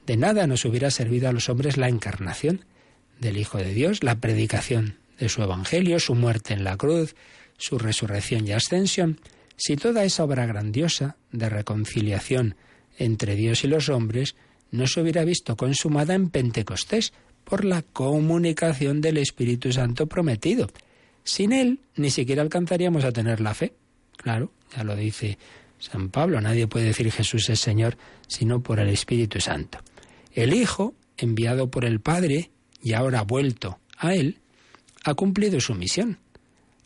de nada nos hubiera servido a los hombres la encarnación del Hijo de Dios, la predicación de su Evangelio, su muerte en la cruz, su resurrección y ascensión, si toda esa obra grandiosa de reconciliación entre Dios y los hombres no se hubiera visto consumada en Pentecostés por la comunicación del Espíritu Santo prometido. Sin él ni siquiera alcanzaríamos a tener la fe. Claro, ya lo dice San Pablo, nadie puede decir Jesús es Señor sino por el Espíritu Santo. El Hijo, enviado por el Padre y ahora vuelto a Él, ha cumplido su misión.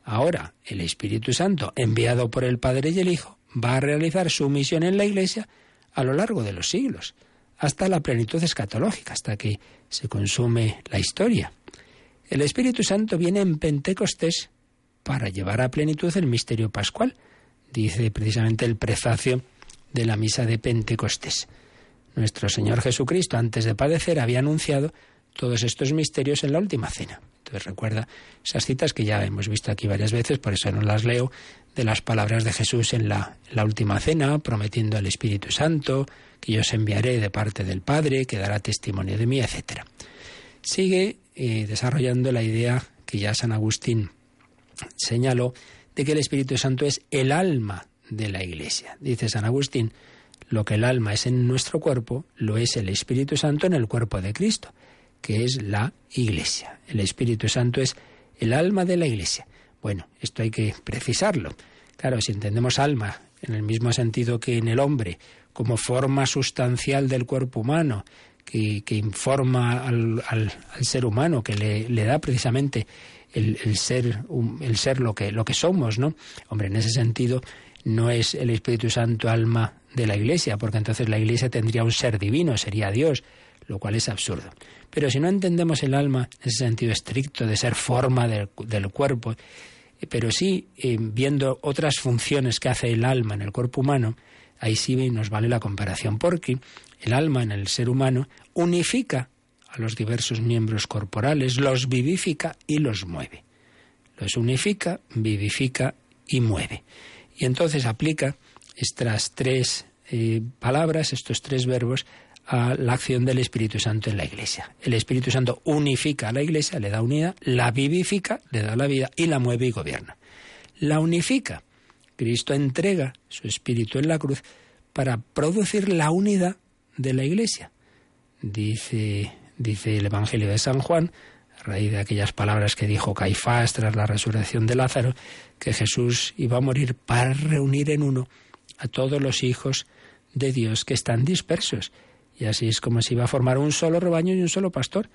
Ahora el Espíritu Santo, enviado por el Padre y el Hijo, va a realizar su misión en la Iglesia a lo largo de los siglos, hasta la plenitud escatológica, hasta que se consume la historia. El Espíritu Santo viene en Pentecostés para llevar a plenitud el misterio pascual, dice precisamente el prefacio de la misa de Pentecostés. Nuestro Señor Jesucristo, antes de padecer, había anunciado todos estos misterios en la última cena. Entonces recuerda esas citas que ya hemos visto aquí varias veces, por eso no las leo, de las palabras de Jesús en la, la última cena, prometiendo al Espíritu Santo, que yo os enviaré de parte del Padre, que dará testimonio de mí, etc. Sigue eh, desarrollando la idea que ya San Agustín señaló de que el Espíritu Santo es el alma de la Iglesia. Dice San Agustín, lo que el alma es en nuestro cuerpo, lo es el Espíritu Santo en el cuerpo de Cristo, que es la Iglesia. El Espíritu Santo es el alma de la Iglesia. Bueno, esto hay que precisarlo. Claro, si entendemos alma en el mismo sentido que en el hombre, como forma sustancial del cuerpo humano, que, informa al, al, ser humano, que le, da precisamente el, el, ser, el ser lo que, lo que somos, ¿no? Hombre, en ese sentido no es el Espíritu Santo alma de la Iglesia, porque entonces la Iglesia tendría un ser divino, sería Dios, lo cual es absurdo. Pero si no entendemos el alma en ese sentido estricto de ser forma del, del cuerpo, pero sí eh, viendo otras funciones que hace el alma en el cuerpo humano, ahí sí nos vale la comparación, porque el alma en el ser humano unifica a los diversos miembros corporales, los vivifica y los mueve. Los unifica, vivifica y mueve. Y entonces aplica estas tres eh, palabras, estos tres verbos, a la acción del Espíritu Santo en la Iglesia. El Espíritu Santo unifica a la Iglesia, le da unidad, la vivifica, le da la vida y la mueve y gobierna. La unifica. Cristo entrega su Espíritu en la cruz para producir la unidad de la Iglesia. Dice, dice el Evangelio de San Juan, a raíz de aquellas palabras que dijo Caifás tras la resurrección de Lázaro, que Jesús iba a morir para reunir en uno a todos los hijos de Dios que están dispersos. Y así es como se iba a formar un solo rebaño y un solo pastor.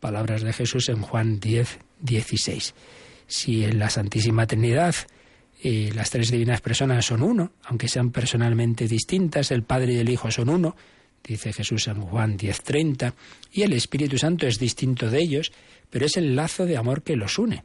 Palabras de Jesús en Juan 10, 16. Si en la Santísima Trinidad eh, las tres divinas personas son uno, aunque sean personalmente distintas, el Padre y el Hijo son uno, dice Jesús en Juan 10:30, y el Espíritu Santo es distinto de ellos, pero es el lazo de amor que los une.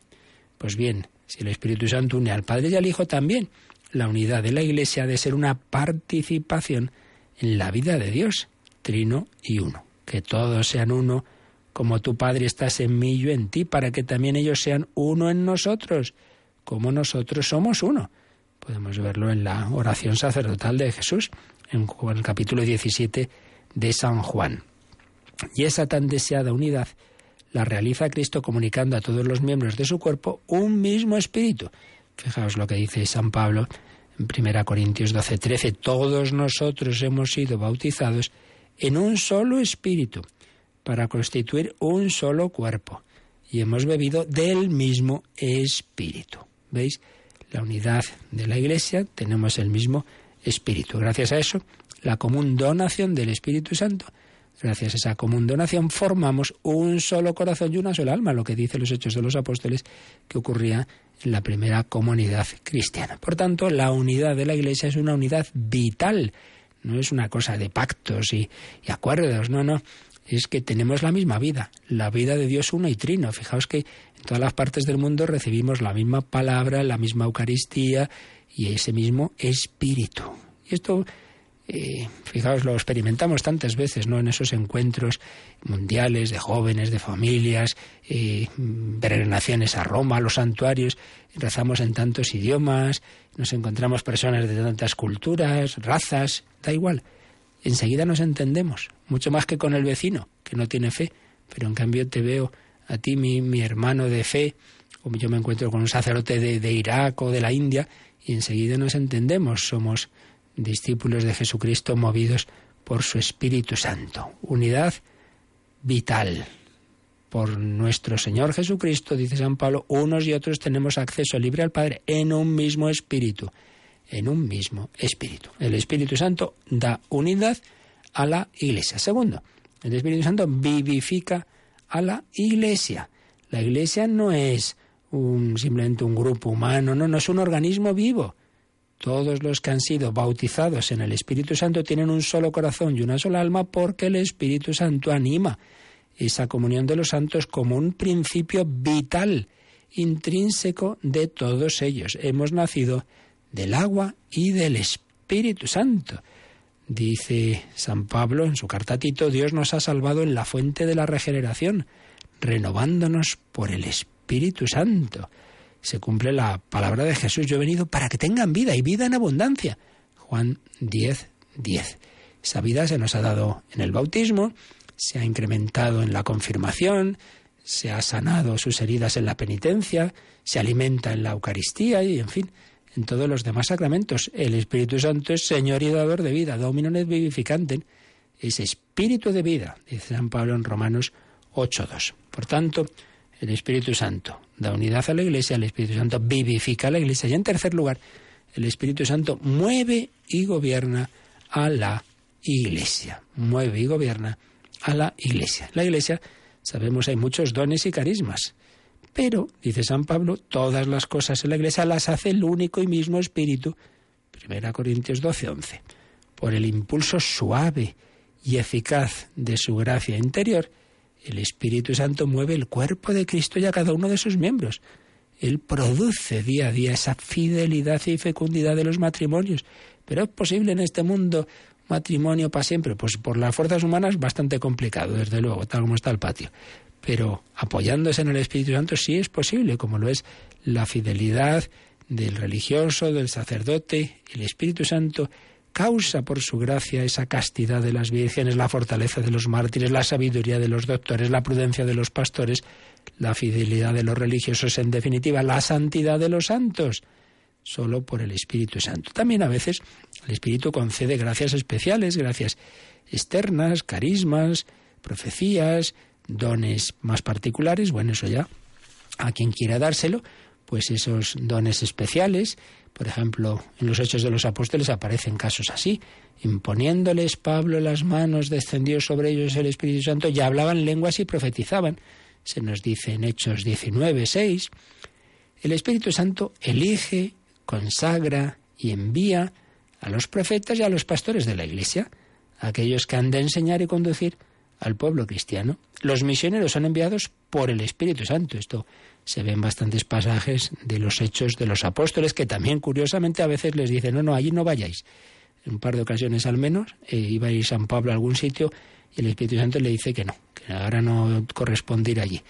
Pues bien, si el Espíritu Santo une al Padre y al Hijo también, la unidad de la Iglesia ha de ser una participación en la vida de Dios, trino y uno, que todos sean uno, como tu Padre estás en mí y yo en ti, para que también ellos sean uno en nosotros, como nosotros somos uno. Podemos verlo en la oración sacerdotal de Jesús, en el capítulo 17 de San Juan. Y esa tan deseada unidad la realiza Cristo comunicando a todos los miembros de su cuerpo un mismo espíritu. Fijaos lo que dice San Pablo en 1 Corintios 12, 13. Todos nosotros hemos sido bautizados en un solo espíritu para constituir un solo cuerpo y hemos bebido del mismo espíritu. ¿Veis? La unidad de la Iglesia, tenemos el mismo espíritu. Gracias a eso, la común donación del Espíritu Santo, gracias a esa común donación, formamos un solo corazón y una sola alma, lo que dice los Hechos de los Apóstoles que ocurría la primera comunidad cristiana. Por tanto, la unidad de la Iglesia es una unidad vital, no es una cosa de pactos y, y acuerdos, no, no es que tenemos la misma vida, la vida de Dios uno y trino. Fijaos que en todas las partes del mundo recibimos la misma palabra, la misma Eucaristía y ese mismo espíritu. Y esto, eh, fijaos, lo experimentamos tantas veces, ¿no? En esos encuentros mundiales de jóvenes, de familias, eh, peregrinaciones a Roma, a los santuarios, rezamos en tantos idiomas, nos encontramos personas de tantas culturas, razas, da igual enseguida nos entendemos, mucho más que con el vecino, que no tiene fe, pero en cambio te veo a ti, mi, mi hermano de fe, o yo me encuentro con un sacerdote de, de Irak o de la India, y enseguida nos entendemos, somos discípulos de Jesucristo movidos por su Espíritu Santo. Unidad vital. Por nuestro Señor Jesucristo, dice San Pablo, unos y otros tenemos acceso libre al Padre en un mismo espíritu en un mismo espíritu. El Espíritu Santo da unidad a la Iglesia. Segundo, el Espíritu Santo vivifica a la Iglesia. La Iglesia no es un, simplemente un grupo humano, no, no es un organismo vivo. Todos los que han sido bautizados en el Espíritu Santo tienen un solo corazón y una sola alma porque el Espíritu Santo anima esa comunión de los santos como un principio vital, intrínseco de todos ellos. Hemos nacido del agua y del Espíritu Santo. Dice San Pablo en su carta a Tito, Dios nos ha salvado en la fuente de la regeneración, renovándonos por el Espíritu Santo. Se cumple la palabra de Jesús, yo he venido para que tengan vida y vida en abundancia. Juan 10, 10. Esa vida se nos ha dado en el bautismo, se ha incrementado en la confirmación, se ha sanado sus heridas en la penitencia, se alimenta en la Eucaristía y, en fin, en todos los demás sacramentos. El Espíritu Santo es Señor y dador de vida, Domino et vivificantem, es espíritu de vida, dice San Pablo en Romanos 8.2. Por tanto, el Espíritu Santo da unidad a la Iglesia, el Espíritu Santo vivifica a la Iglesia y en tercer lugar, el Espíritu Santo mueve y gobierna a la Iglesia, mueve y gobierna a la Iglesia. La Iglesia, sabemos, hay muchos dones y carismas. Pero, dice San Pablo, todas las cosas en la Iglesia las hace el único y mismo Espíritu. 1 Corintios 12, 11. Por el impulso suave y eficaz de su gracia interior, el Espíritu Santo mueve el cuerpo de Cristo y a cada uno de sus miembros. Él produce día a día esa fidelidad y fecundidad de los matrimonios. Pero es posible en este mundo matrimonio para siempre. Pues por las fuerzas humanas bastante complicado, desde luego, tal como está el patio pero apoyándose en el Espíritu Santo sí es posible, como lo es la fidelidad del religioso, del sacerdote. El Espíritu Santo causa por su gracia esa castidad de las vírgenes, la fortaleza de los mártires, la sabiduría de los doctores, la prudencia de los pastores, la fidelidad de los religiosos, en definitiva, la santidad de los santos, solo por el Espíritu Santo. También a veces el Espíritu concede gracias especiales, gracias externas, carismas, profecías, dones más particulares, bueno, eso ya a quien quiera dárselo, pues esos dones especiales, por ejemplo, en los Hechos de los Apóstoles aparecen casos así, imponiéndoles Pablo las manos, descendió sobre ellos el Espíritu Santo, ya hablaban lenguas y profetizaban. Se nos dice en Hechos 19, 6, el Espíritu Santo elige, consagra y envía a los profetas y a los pastores de la Iglesia, aquellos que han de enseñar y conducir al pueblo cristiano. Los misioneros son enviados por el Espíritu Santo. Esto se ve en bastantes pasajes de los hechos de los apóstoles que también curiosamente a veces les dicen, no, no, allí no vayáis. en un par de ocasiones al menos, eh, iba a ir San Pablo a algún sitio y el Espíritu Santo le dice que no, que ahora no corresponde ir allí.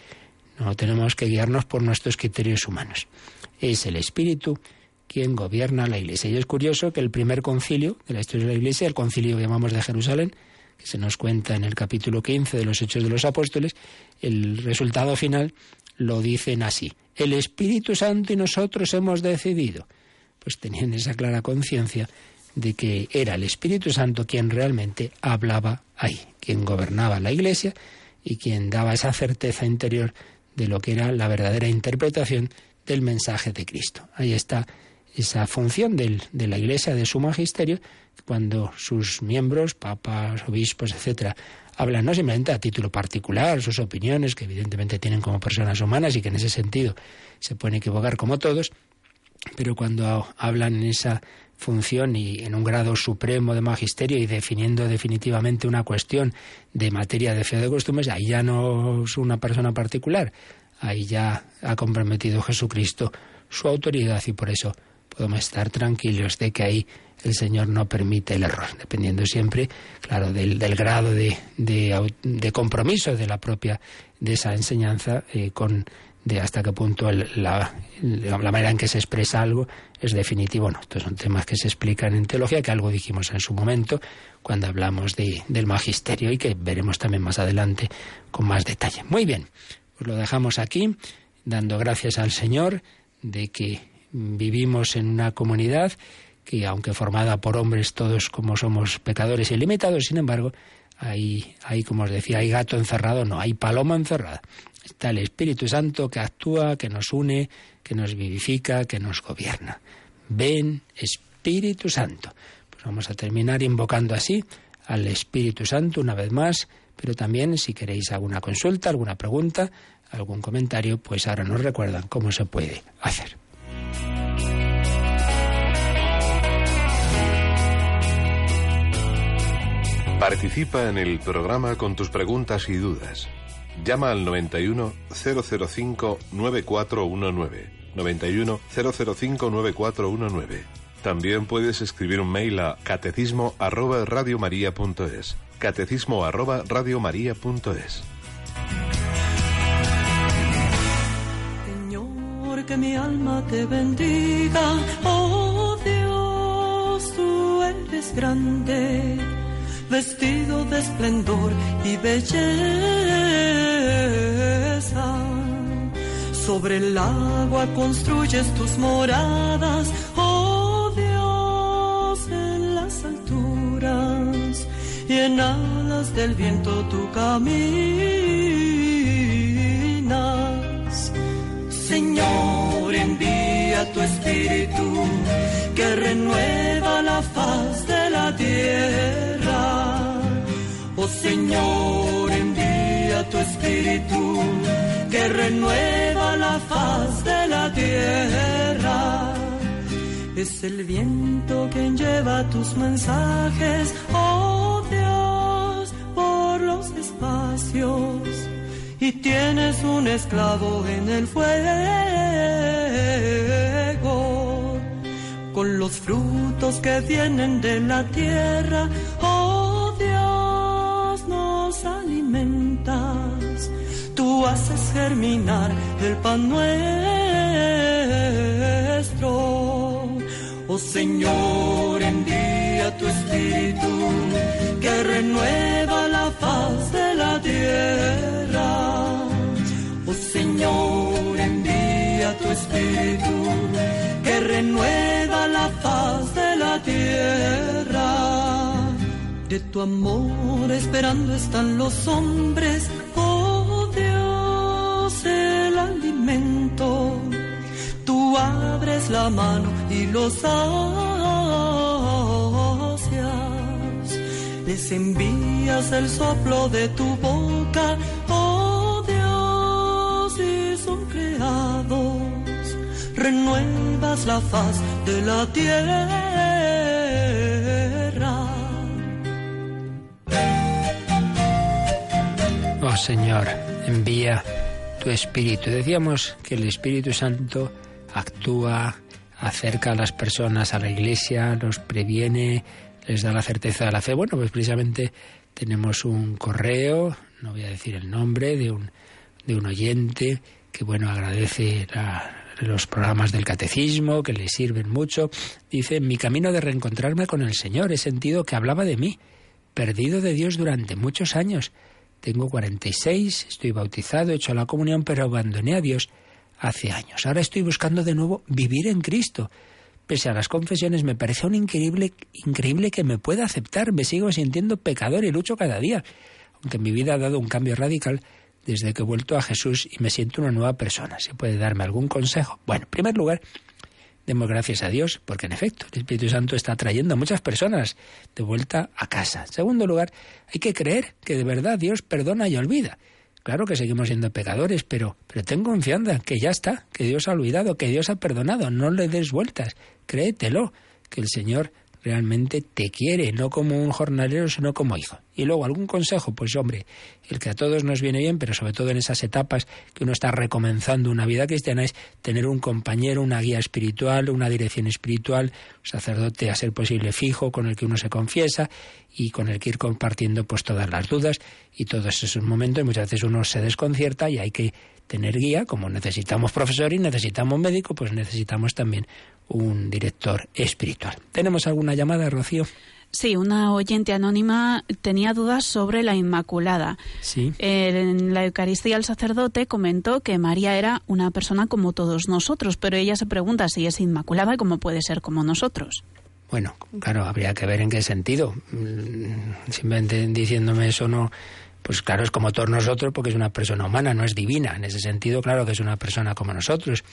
No tenemos que guiarnos por nuestros criterios humanos. Es el Espíritu quien gobierna la Iglesia. Y es curioso que el primer concilio de la historia de la Iglesia, el concilio que llamamos de Jerusalén, que se nos cuenta en el capítulo 15 de los Hechos de los Apóstoles, el resultado final lo dicen así. El Espíritu Santo y nosotros hemos decidido. Pues tenían esa clara conciencia de que era el Espíritu Santo quien realmente hablaba ahí, quien gobernaba la Iglesia y quien daba esa certeza interior de lo que era la verdadera interpretación del mensaje de Cristo. Ahí está esa función de la Iglesia, de su magisterio, cuando sus miembros, papas, obispos, etcétera, hablan no simplemente a título particular, sus opiniones, que evidentemente tienen como personas humanas y que en ese sentido se pueden equivocar como todos, pero cuando hablan en esa función y en un grado supremo de magisterio y definiendo definitivamente una cuestión de materia de fe de costumbres, ahí ya no es una persona particular, ahí ya ha comprometido Jesucristo su autoridad y por eso podemos estar tranquilos de que ahí el Señor no permite el error, dependiendo siempre, claro, del, grado de, de, compromiso de la propia, de esa enseñanza eh, con de hasta qué punto la, la, manera en que se expresa algo es definitivo o no. Estos son temas que se explican en teología, que algo dijimos en su momento cuando hablamos de, del magisterio y que veremos también más adelante con más detalle. Muy bien, pues lo dejamos aquí, dando gracias al Señor de que vivimos en una comunidad que, aunque formada por hombres todos como somos pecadores ilimitados, sin embargo, hay, hay, como os decía, hay gato encerrado, no, hay paloma encerrada. Está el Espíritu Santo que actúa, que nos une, que nos vivifica, que nos gobierna. Ven, Espíritu Santo. Pues vamos a terminar invocando así al Espíritu Santo una vez más, pero también si queréis alguna consulta, alguna pregunta, algún comentario, pues ahora nos recuerdan cómo se puede hacer. Participa en el programa con tus preguntas y dudas. Llama al 91 005 9419. 91 005 9419. También puedes escribir un mail a catecismo arroba radiomaria.es. Catecismo arroba radiomaria.es. Señor, que mi alma te bendiga. Oh Dios, tú eres grande vestido de esplendor y belleza. Sobre el agua construyes tus moradas, oh Dios, en las alturas, y en alas del viento tú caminas. Señor, envía tu espíritu que renueva la faz de la tierra. Oh Señor, envía tu espíritu que renueva la faz de la tierra. Es el viento que lleva tus mensajes, oh Dios, por los espacios. Y tienes un esclavo en el fuego, con los frutos que vienen de la tierra, oh Dios, nos alimentas. Tú haces germinar el pan nuestro. Oh Señor, envía tu espíritu que renueva la faz de la tierra. Oh Señor, envía tu espíritu que renueva la faz de la tierra. De tu amor esperando están los hombres, oh Dios, el alimento. Tú abres la mano y los sacias. Les envías el soplo de tu boca, oh Dios, y son creados. Renuevas la faz de la tierra. Oh Señor, envía tu Espíritu. Decíamos que el Espíritu Santo actúa, acerca a las personas a la Iglesia, los previene, les da la certeza de la fe. Bueno, pues precisamente tenemos un correo, no voy a decir el nombre, de un, de un oyente que, bueno, agradece los programas del catecismo, que le sirven mucho. Dice, en mi camino de reencontrarme con el Señor he sentido que hablaba de mí, perdido de Dios durante muchos años. Tengo 46, estoy bautizado, he hecho la comunión, pero abandoné a Dios hace años. Ahora estoy buscando de nuevo vivir en Cristo. Pese a las confesiones, me parece un increíble, increíble que me pueda aceptar. Me sigo sintiendo pecador y lucho cada día. Aunque mi vida ha dado un cambio radical desde que he vuelto a Jesús y me siento una nueva persona. ¿Se puede darme algún consejo? Bueno, en primer lugar, demos gracias a Dios, porque en efecto el Espíritu Santo está trayendo a muchas personas de vuelta a casa. En segundo lugar, hay que creer que de verdad Dios perdona y olvida. Claro que seguimos siendo pecadores, pero, pero ten confianza, que ya está, que Dios ha olvidado, que Dios ha perdonado, no le des vueltas, créetelo, que el Señor realmente te quiere, no como un jornalero, sino como hijo. Y luego, ¿algún consejo? Pues hombre, el que a todos nos viene bien, pero sobre todo en esas etapas que uno está recomenzando una vida cristiana, es tener un compañero, una guía espiritual, una dirección espiritual, un sacerdote a ser posible fijo, con el que uno se confiesa y con el que ir compartiendo pues todas las dudas y todos esos momentos. Muchas veces uno se desconcierta y hay que tener guía, como necesitamos profesor y necesitamos médico, pues necesitamos también un director espiritual. ¿Tenemos alguna llamada, Rocío? Sí, una oyente anónima tenía dudas sobre la Inmaculada. Sí. En la Eucaristía el sacerdote comentó que María era una persona como todos nosotros, pero ella se pregunta si es Inmaculada y cómo puede ser como nosotros. Bueno, claro, habría que ver en qué sentido. Mm, simplemente diciéndome eso no, pues claro, es como todos nosotros porque es una persona humana, no es divina. En ese sentido, claro que es una persona como nosotros.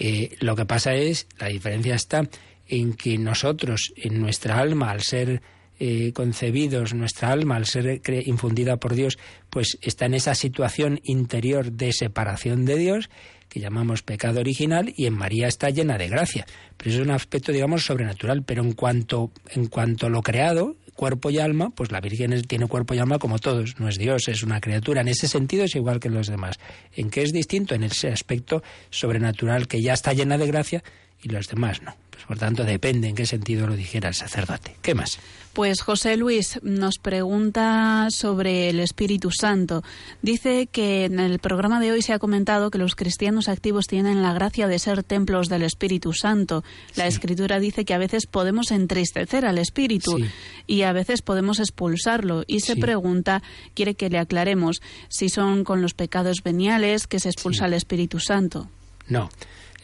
Eh, lo que pasa es, la diferencia está en que nosotros, en nuestra alma, al ser eh, concebidos, nuestra alma, al ser infundida por Dios, pues está en esa situación interior de separación de Dios que llamamos pecado original y en María está llena de gracia. Pero eso es un aspecto, digamos, sobrenatural. Pero en cuanto, en cuanto a lo creado, cuerpo y alma, pues la Virgen tiene cuerpo y alma como todos. No es Dios, es una criatura. En ese sentido es igual que los demás. ¿En qué es distinto? En ese aspecto sobrenatural que ya está llena de gracia y los demás no. Pues por tanto depende en qué sentido lo dijera el sacerdote. ¿Qué más? Pues José Luis nos pregunta sobre el Espíritu Santo. Dice que en el programa de hoy se ha comentado que los cristianos activos tienen la gracia de ser templos del Espíritu Santo. La Escritura dice que a veces podemos entristecer al Espíritu y a veces podemos expulsarlo. Y se pregunta, quiere que le aclaremos, si son con los pecados veniales que se expulsa el Espíritu Santo. No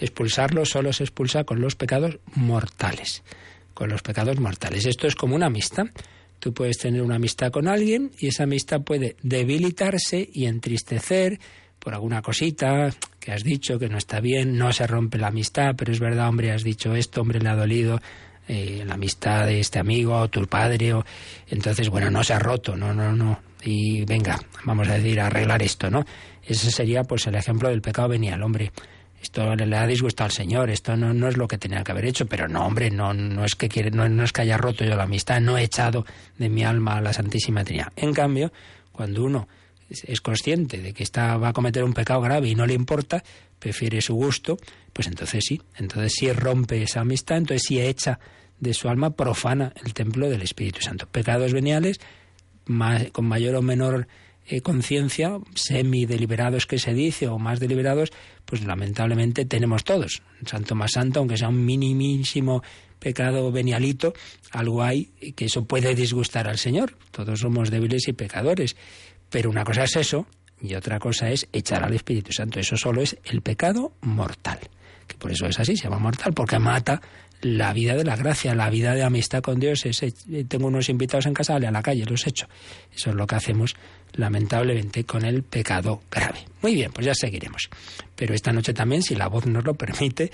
expulsarlo solo se expulsa con los pecados mortales, con los pecados mortales. Esto es como una amistad. Tú puedes tener una amistad con alguien y esa amistad puede debilitarse y entristecer por alguna cosita que has dicho que no está bien, no se rompe la amistad, pero es verdad, hombre, has dicho esto, hombre, le ha dolido eh, la amistad de este amigo o tu padre, o... entonces, bueno, no se ha roto, no, no, no, y venga, vamos a decir, arreglar esto, ¿no? Ese sería pues el ejemplo del pecado venial, hombre esto le ha disgustado al Señor, esto no, no es lo que tenía que haber hecho, pero no, hombre, no, no, es que quiere, no, no es que haya roto yo la amistad, no he echado de mi alma a la Santísima Trinidad. En cambio, cuando uno es consciente de que está, va a cometer un pecado grave y no le importa, prefiere su gusto, pues entonces sí, entonces sí rompe esa amistad, entonces sí echa de su alma profana el templo del Espíritu Santo. Pecados veniales, con mayor o menor eh, conciencia, semi-deliberados que se dice, o más deliberados, pues lamentablemente tenemos todos. Santo más santo, aunque sea un minimísimo pecado venialito, algo hay que eso puede disgustar al Señor. Todos somos débiles y pecadores. Pero una cosa es eso y otra cosa es echar al Espíritu Santo. Eso solo es el pecado mortal. Que por eso es así, se llama mortal, porque mata la vida de la gracia, la vida de amistad con Dios. Es, eh, tengo unos invitados en casa, dale a la calle, los echo. Eso es lo que hacemos lamentablemente con el pecado grave. Muy bien, pues ya seguiremos. Pero esta noche también, si la voz nos lo permite,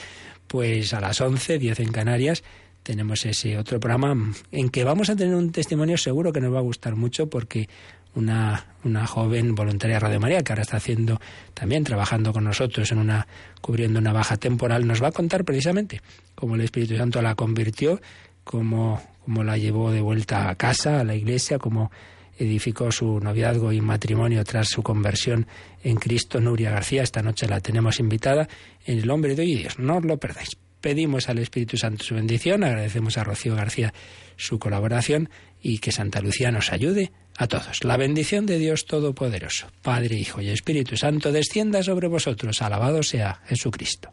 pues a las 11, 10 en Canarias, tenemos ese otro programa en que vamos a tener un testimonio seguro que nos va a gustar mucho porque una, una joven voluntaria de Radio María que ahora está haciendo también trabajando con nosotros en una cubriendo una baja temporal nos va a contar precisamente cómo el Espíritu Santo la convirtió, cómo, cómo la llevó de vuelta a casa, a la iglesia, cómo edificó su noviazgo y matrimonio tras su conversión en Cristo, Nuria García. Esta noche la tenemos invitada en El Hombre de Hoy Dios. No os lo perdáis. pedimos al Espíritu Santo su bendición, agradecemos a Rocío García su colaboración y que Santa Lucía nos ayude a todos. La bendición de Dios Todopoderoso, Padre, Hijo y Espíritu Santo, descienda sobre vosotros. Alabado sea Jesucristo.